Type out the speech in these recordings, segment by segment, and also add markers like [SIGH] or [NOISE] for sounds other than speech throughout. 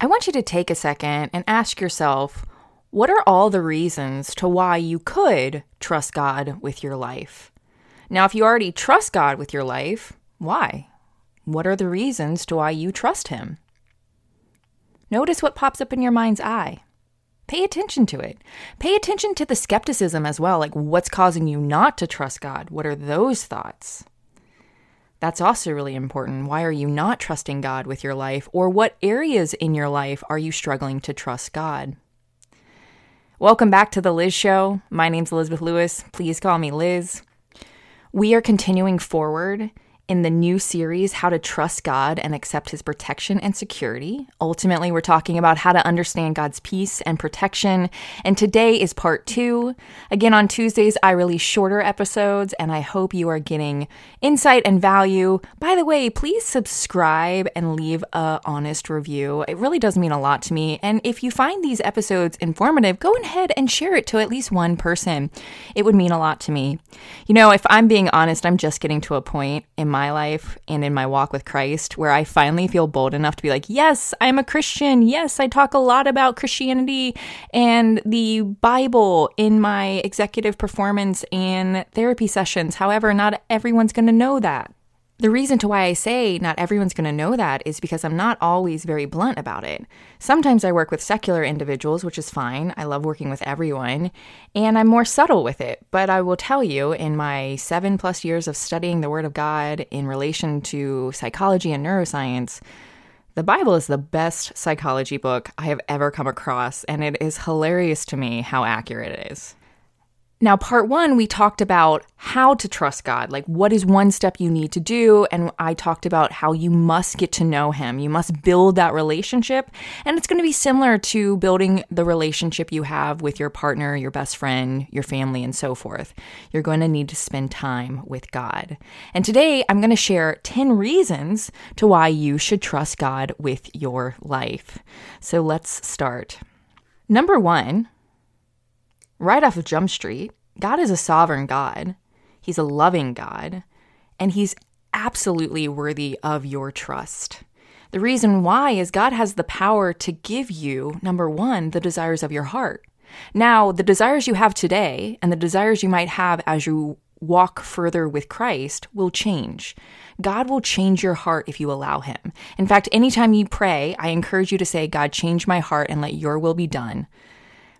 I want you to take a second and ask yourself what are all the reasons to why you could trust God with your life? Now, if you already trust God with your life, why? What are the reasons to why you trust Him? Notice what pops up in your mind's eye. Pay attention to it. Pay attention to the skepticism as well, like what's causing you not to trust God? What are those thoughts? That's also really important. Why are you not trusting God with your life? Or what areas in your life are you struggling to trust God? Welcome back to The Liz Show. My name's Elizabeth Lewis. Please call me Liz. We are continuing forward in the new series, How to Trust God and Accept His Protection and Security. Ultimately, we're talking about how to understand God's peace and protection. And today is part two. Again, on Tuesdays, I release shorter episodes, and I hope you are getting insight and value. By the way, please subscribe and leave a honest review. It really does mean a lot to me. And if you find these episodes informative, go ahead and share it to at least one person. It would mean a lot to me. You know, if I'm being honest, I'm just getting to a point in my my life and in my walk with Christ where I finally feel bold enough to be like, yes, I'm a Christian. Yes, I talk a lot about Christianity and the Bible in my executive performance and therapy sessions. However, not everyone's going to know that. The reason to why I say not everyone's going to know that is because I'm not always very blunt about it. Sometimes I work with secular individuals, which is fine. I love working with everyone, and I'm more subtle with it. But I will tell you, in my seven plus years of studying the Word of God in relation to psychology and neuroscience, the Bible is the best psychology book I have ever come across, and it is hilarious to me how accurate it is. Now, part one, we talked about how to trust God, like what is one step you need to do. And I talked about how you must get to know Him. You must build that relationship. And it's going to be similar to building the relationship you have with your partner, your best friend, your family, and so forth. You're going to need to spend time with God. And today, I'm going to share 10 reasons to why you should trust God with your life. So let's start. Number one, right off of Jump Street, God is a sovereign God. He's a loving God, and He's absolutely worthy of your trust. The reason why is God has the power to give you, number one, the desires of your heart. Now, the desires you have today and the desires you might have as you walk further with Christ will change. God will change your heart if you allow Him. In fact, anytime you pray, I encourage you to say, God, change my heart and let your will be done.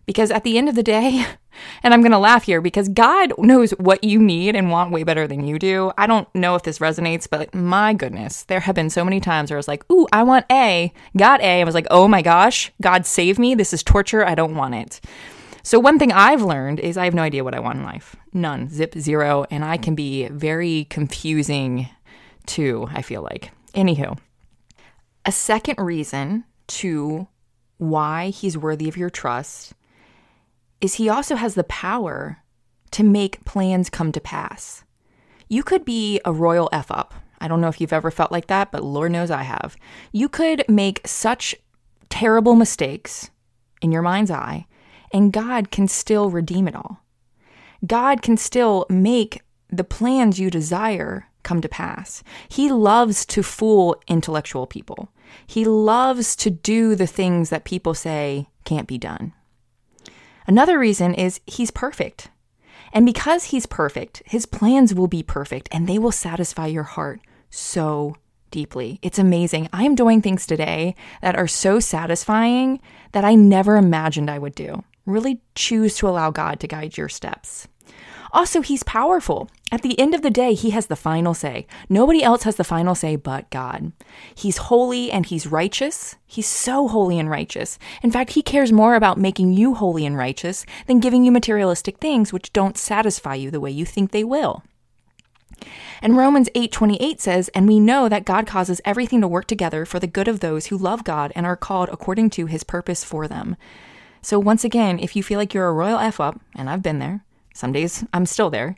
Because at the end of the day, [LAUGHS] and I'm going to laugh here because God knows what you need and want way better than you do. I don't know if this resonates, but my goodness, there have been so many times where I was like, ooh, I want A, got A. I was like, oh my gosh, God save me. This is torture. I don't want it. So, one thing I've learned is I have no idea what I want in life. None, zip, zero. And I can be very confusing too, I feel like. Anywho, a second reason to why he's worthy of your trust is he also has the power to make plans come to pass. You could be a royal F up. I don't know if you've ever felt like that, but Lord knows I have. You could make such terrible mistakes in your mind's eye, and God can still redeem it all. God can still make the plans you desire come to pass. He loves to fool intellectual people. He loves to do the things that people say can't be done. Another reason is he's perfect. And because he's perfect, his plans will be perfect and they will satisfy your heart so deeply. It's amazing. I am doing things today that are so satisfying that I never imagined I would do. Really choose to allow God to guide your steps. Also, he's powerful. At the end of the day, he has the final say. Nobody else has the final say but God. He's holy and he's righteous. He's so holy and righteous. In fact, he cares more about making you holy and righteous than giving you materialistic things which don't satisfy you the way you think they will. And Romans 8:28 says, "And we know that God causes everything to work together for the good of those who love God and are called according to his purpose for them." So once again, if you feel like you're a royal F up, and I've been there, some days I'm still there,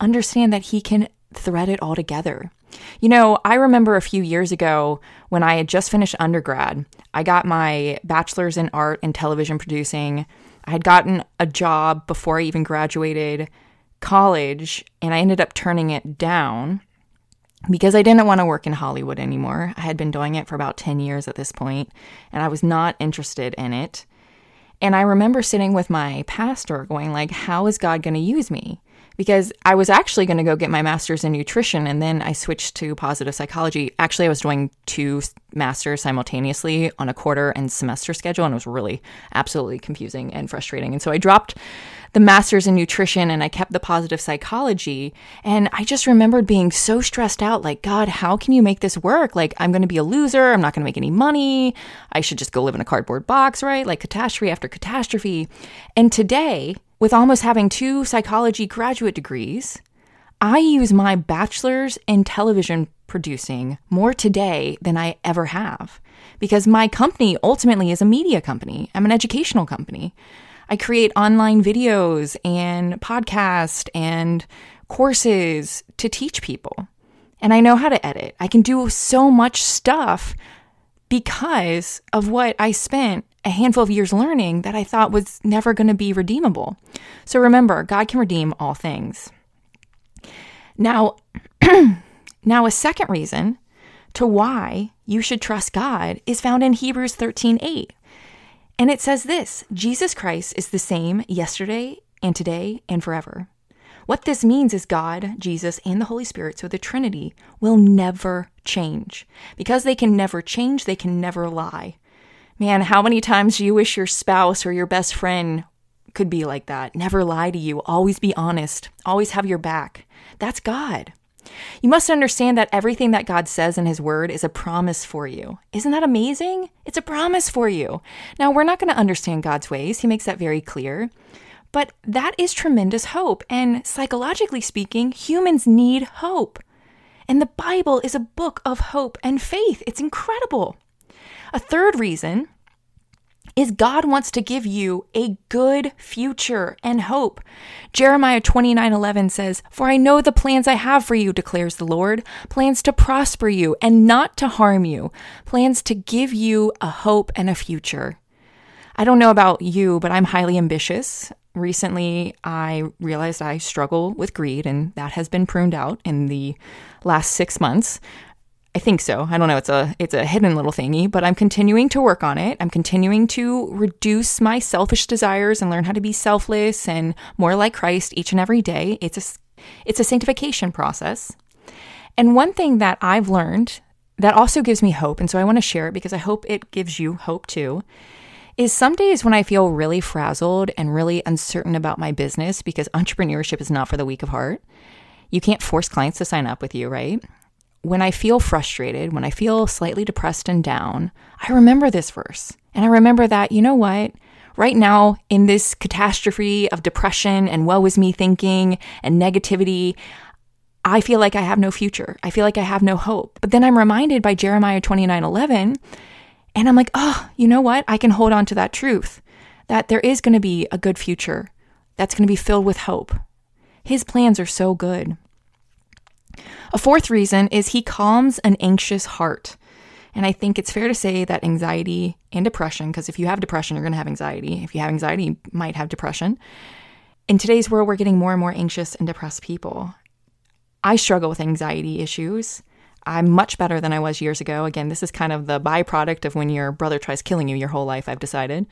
understand that He can thread it all together. You know, I remember a few years ago when I had just finished undergrad, I got my bachelor's in art and television producing. I had gotten a job before I even graduated college, and I ended up turning it down because I didn't want to work in Hollywood anymore. I had been doing it for about 10 years at this point, and I was not interested in it. And I remember sitting with my pastor going like, how is God going to use me? Because I was actually going to go get my master's in nutrition and then I switched to positive psychology. Actually, I was doing two masters simultaneously on a quarter and semester schedule and it was really absolutely confusing and frustrating. And so I dropped the master's in nutrition and I kept the positive psychology. And I just remembered being so stressed out like, God, how can you make this work? Like, I'm going to be a loser. I'm not going to make any money. I should just go live in a cardboard box, right? Like, catastrophe after catastrophe. And today, with almost having two psychology graduate degrees, I use my bachelor's in television producing more today than I ever have because my company ultimately is a media company. I'm an educational company. I create online videos and podcasts and courses to teach people. And I know how to edit. I can do so much stuff because of what I spent a handful of years learning that I thought was never going to be redeemable. So remember, God can redeem all things. Now, [CLEARS THROAT] now a second reason to why you should trust God is found in Hebrews 13:8. And it says this Jesus Christ is the same yesterday and today and forever. What this means is God, Jesus, and the Holy Spirit, so the Trinity, will never change. Because they can never change, they can never lie. Man, how many times do you wish your spouse or your best friend could be like that? Never lie to you, always be honest, always have your back. That's God. You must understand that everything that God says in His Word is a promise for you. Isn't that amazing? It's a promise for you. Now, we're not going to understand God's ways, He makes that very clear. But that is tremendous hope. And psychologically speaking, humans need hope. And the Bible is a book of hope and faith. It's incredible. A third reason is God wants to give you a good future and hope. Jeremiah 29:11 says, "For I know the plans I have for you," declares the Lord, "plans to prosper you and not to harm you, plans to give you a hope and a future." I don't know about you, but I'm highly ambitious. Recently, I realized I struggle with greed, and that has been pruned out in the last six months. I think so. I don't know. It's a it's a hidden little thingy, but I'm continuing to work on it. I'm continuing to reduce my selfish desires and learn how to be selfless and more like Christ each and every day. It's a it's a sanctification process. And one thing that I've learned that also gives me hope, and so I want to share it because I hope it gives you hope too, is some days when I feel really frazzled and really uncertain about my business because entrepreneurship is not for the weak of heart. You can't force clients to sign up with you, right? When I feel frustrated, when I feel slightly depressed and down, I remember this verse. And I remember that, you know what? Right now, in this catastrophe of depression and woe is me thinking and negativity, I feel like I have no future. I feel like I have no hope. But then I'm reminded by Jeremiah 29 11, and I'm like, oh, you know what? I can hold on to that truth that there is going to be a good future that's going to be filled with hope. His plans are so good. A fourth reason is he calms an anxious heart. And I think it's fair to say that anxiety and depression, because if you have depression, you're going to have anxiety. If you have anxiety, you might have depression. In today's world, we're getting more and more anxious and depressed people. I struggle with anxiety issues. I'm much better than I was years ago. Again, this is kind of the byproduct of when your brother tries killing you your whole life, I've decided.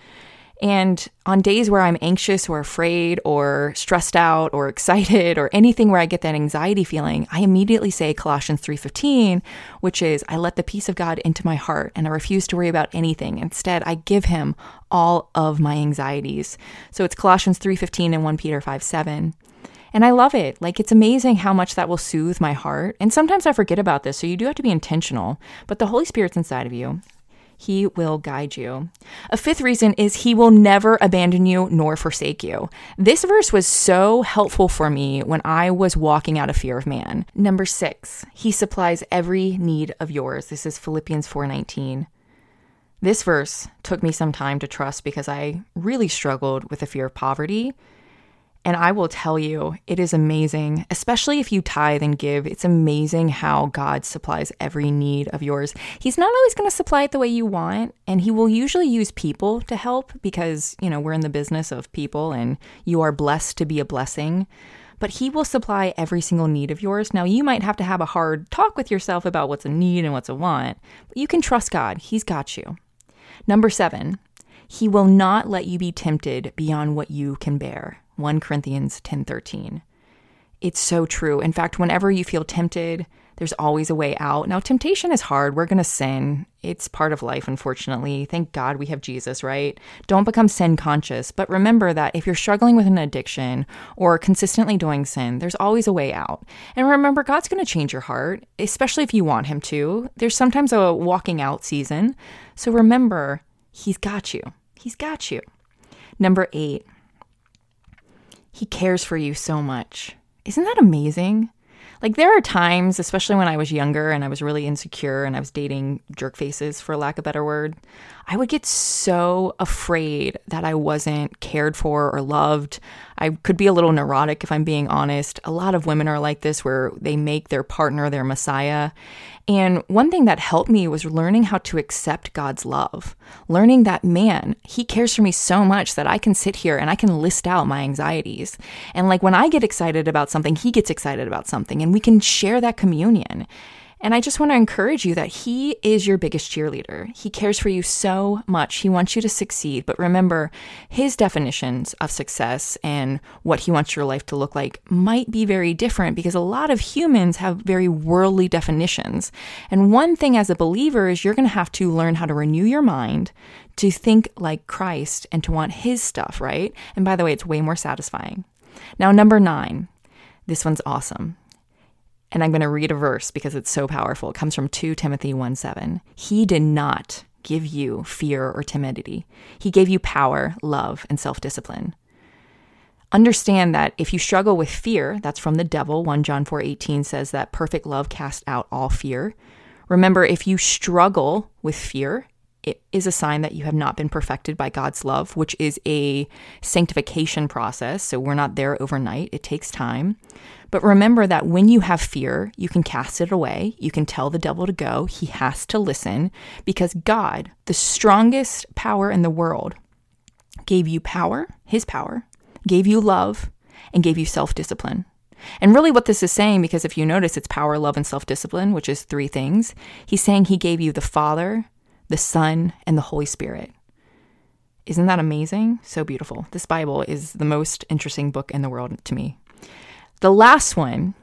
And on days where I'm anxious or afraid or stressed out or excited or anything where I get that anxiety feeling, I immediately say Colossians 3:15, which is I let the peace of God into my heart and I refuse to worry about anything. Instead, I give him all of my anxieties. So it's Colossians 3:15 and 1 Peter 5:7. And I love it. Like, it's amazing how much that will soothe my heart. And sometimes I forget about this, so you do have to be intentional. But the Holy Spirit's inside of you. He will guide you. A fifth reason is He will never abandon you nor forsake you. This verse was so helpful for me when I was walking out of fear of man. Number six, He supplies every need of yours. This is Philippians 4:19. This verse took me some time to trust because I really struggled with the fear of poverty and I will tell you, it is amazing, especially if you tithe and give. It's amazing how God supplies every need of yours. He's not always going to supply it the way you want, and He will usually use people to help because, you know, we're in the business of people and you are blessed to be a blessing. but He will supply every single need of yours. Now, you might have to have a hard talk with yourself about what's a need and what's a want, but you can trust God. He's got you. Number seven, He will not let you be tempted beyond what you can bear. 1 Corinthians 10:13. It's so true. In fact, whenever you feel tempted, there's always a way out. Now, temptation is hard. We're going to sin. It's part of life, unfortunately. Thank God we have Jesus, right? Don't become sin conscious. But remember that if you're struggling with an addiction or consistently doing sin, there's always a way out. And remember, God's going to change your heart, especially if you want Him to. There's sometimes a walking out season. So remember, He's got you. He's got you. Number eight, He cares for you so much. Isn't that amazing? Like there are times, especially when I was younger and I was really insecure and I was dating jerk faces for lack of a better word, I would get so afraid that I wasn't cared for or loved. I could be a little neurotic if I'm being honest. A lot of women are like this where they make their partner their messiah. And one thing that helped me was learning how to accept God's love, learning that, man, He cares for me so much that I can sit here and I can list out my anxieties. And like when I get excited about something, He gets excited about something, and we can share that communion. And I just want to encourage you that he is your biggest cheerleader. He cares for you so much. He wants you to succeed. But remember, his definitions of success and what he wants your life to look like might be very different because a lot of humans have very worldly definitions. And one thing as a believer is you're going to have to learn how to renew your mind to think like Christ and to want his stuff, right? And by the way, it's way more satisfying. Now, number nine. This one's awesome. And I'm going to read a verse because it's so powerful. It comes from 2 Timothy 1 7. He did not give you fear or timidity, He gave you power, love, and self discipline. Understand that if you struggle with fear, that's from the devil. 1 John 4 18 says that perfect love casts out all fear. Remember, if you struggle with fear, it is a sign that you have not been perfected by God's love, which is a sanctification process. So we're not there overnight, it takes time. But remember that when you have fear, you can cast it away. You can tell the devil to go. He has to listen because God, the strongest power in the world, gave you power, his power, gave you love, and gave you self discipline. And really, what this is saying, because if you notice, it's power, love, and self discipline, which is three things. He's saying he gave you the Father, the Son, and the Holy Spirit. Isn't that amazing? So beautiful. This Bible is the most interesting book in the world to me. The last one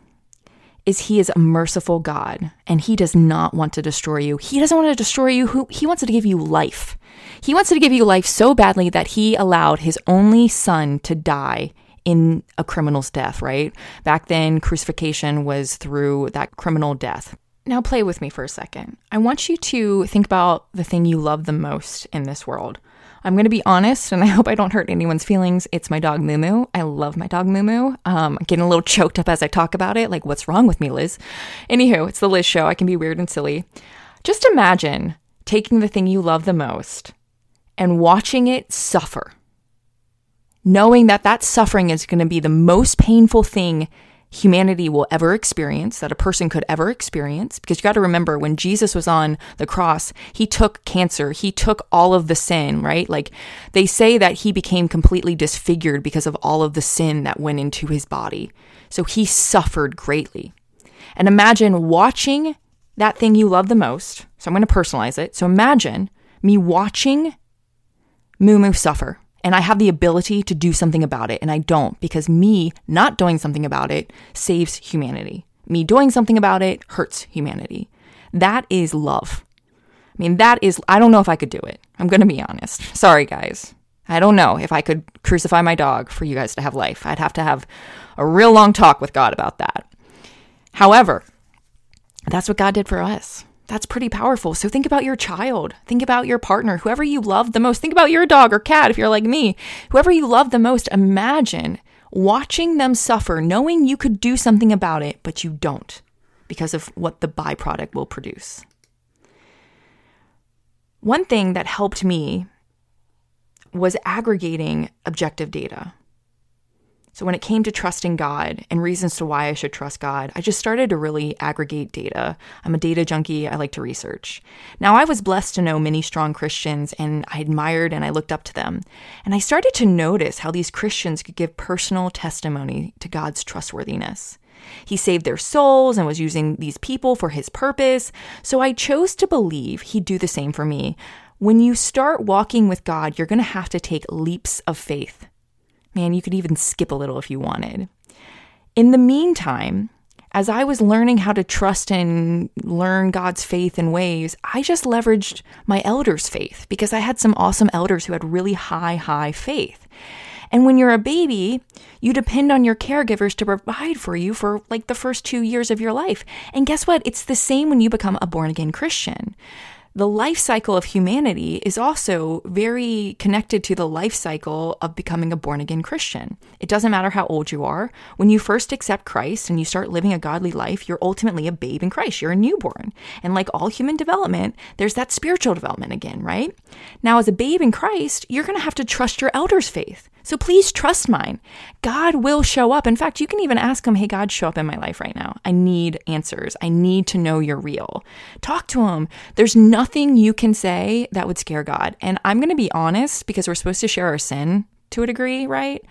is he is a merciful God and he does not want to destroy you. He doesn't want to destroy you. He wants to give you life. He wants to give you life so badly that he allowed his only son to die in a criminal's death, right? Back then, crucifixion was through that criminal death. Now, play with me for a second. I want you to think about the thing you love the most in this world. I'm going to be honest, and I hope I don't hurt anyone's feelings. It's my dog Moo Moo. I love my dog Moo Um, I'm getting a little choked up as I talk about it. Like, what's wrong with me, Liz? Anywho, it's the Liz show. I can be weird and silly. Just imagine taking the thing you love the most and watching it suffer. Knowing that that suffering is going to be the most painful thing humanity will ever experience, that a person could ever experience. Because you got to remember, when Jesus was on the cross, he took cancer, he took all of the sin, right? Like they say that he became completely disfigured because of all of the sin that went into his body. So he suffered greatly. And imagine watching that thing you love the most. So I'm going to personalize it. So imagine me watching Moo suffer and I have the ability to do something about it, and I don't because me not doing something about it saves humanity. Me doing something about it hurts humanity. That is love. I mean, that is, I don't know if I could do it. I'm going to be honest. Sorry, guys. I don't know if I could crucify my dog for you guys to have life. I'd have to have a real long talk with God about that. However, that's what God did for us. That's pretty powerful. So think about your child. Think about your partner, whoever you love the most. Think about your dog or cat if you're like me. Whoever you love the most, imagine watching them suffer, knowing you could do something about it, but you don't because of what the byproduct will produce. One thing that helped me was aggregating objective data. So, when it came to trusting God and reasons to why I should trust God, I just started to really aggregate data. I'm a data junkie, I like to research. Now, I was blessed to know many strong Christians, and I admired and I looked up to them. And I started to notice how these Christians could give personal testimony to God's trustworthiness. He saved their souls and was using these people for his purpose. So I chose to believe he'd do the same for me. When you start walking with God, you're going to have to take leaps of faith. Man, you could even skip a little if you wanted. In the meantime, as I was learning how to trust and learn God's faith and ways, I just leveraged my elders' faith because I had some awesome elders who had really high, high faith. And when you're a baby, you depend on your caregivers to provide for you for like the first two years of your life. And guess what? It's the same when you become a born again Christian the life cycle of humanity is also very connected to the life cycle of becoming a born again Christian. It doesn't matter how old you are. When you first accept Christ and you start living a godly life, you're ultimately a babe in Christ. You're a newborn. And like all human development, there's that spiritual development again, right? Now, as a babe in Christ, you're going to have to trust your elders' faith. So please trust mine. God will show up. In fact, you can even ask him, Hey, God, show up in my life right now. I need answers. I need to know you're real. Talk to him. There's nothing you can say that would scare God. And I'm going to be honest because we're supposed to share our sin to a degree, right?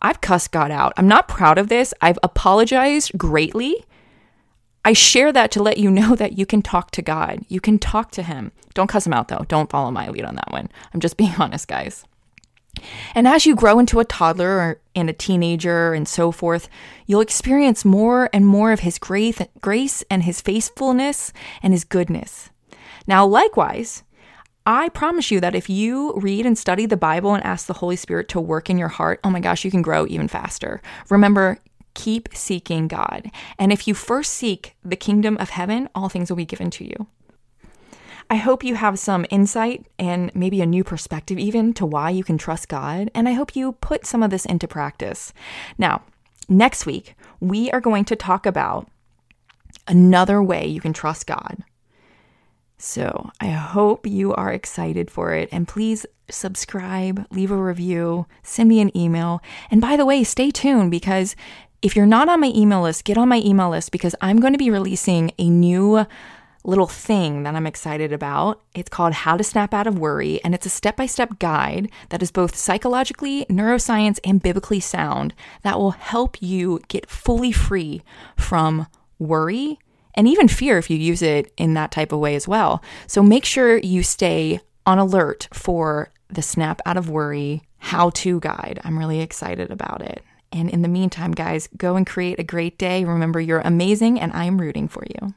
I've cussed God out. I'm not proud of this. I've apologized greatly. I share that to let you know that you can talk to God. You can talk to Him. Don't cuss Him out, though. Don't follow my lead on that one. I'm just being [LAUGHS] honest, guys. And as you grow into a toddler and a teenager and so forth, you'll experience more and more of His grace and His faithfulness and His goodness. Now, likewise, I promise you that if you read and study the Bible and ask the Holy Spirit to work in your heart, oh my gosh, you can grow even faster. Remember, keep seeking God. And if you first seek the kingdom of heaven, all things will be given to you. I hope you have some insight and maybe a new perspective, even to why you can trust God. And I hope you put some of this into practice. Now, next week, we are going to talk about another way you can trust God. So I hope you are excited for it. And please subscribe, leave a review, send me an email. And by the way, stay tuned because if you're not on my email list, get on my email list because I'm going to be releasing a new little thing that I'm excited about. It's called How to Snap Out of Worry, and it's a step by step guide that is both psychologically, neuroscience, and biblically sound that will help you get fully free from worry and even fear if you use it in that type of way as well. So make sure you stay on alert for the Snap Out of Worry how to guide. I'm really excited about it. And in the meantime, guys, go and create a great day. Remember, you're amazing, and I'm rooting for you.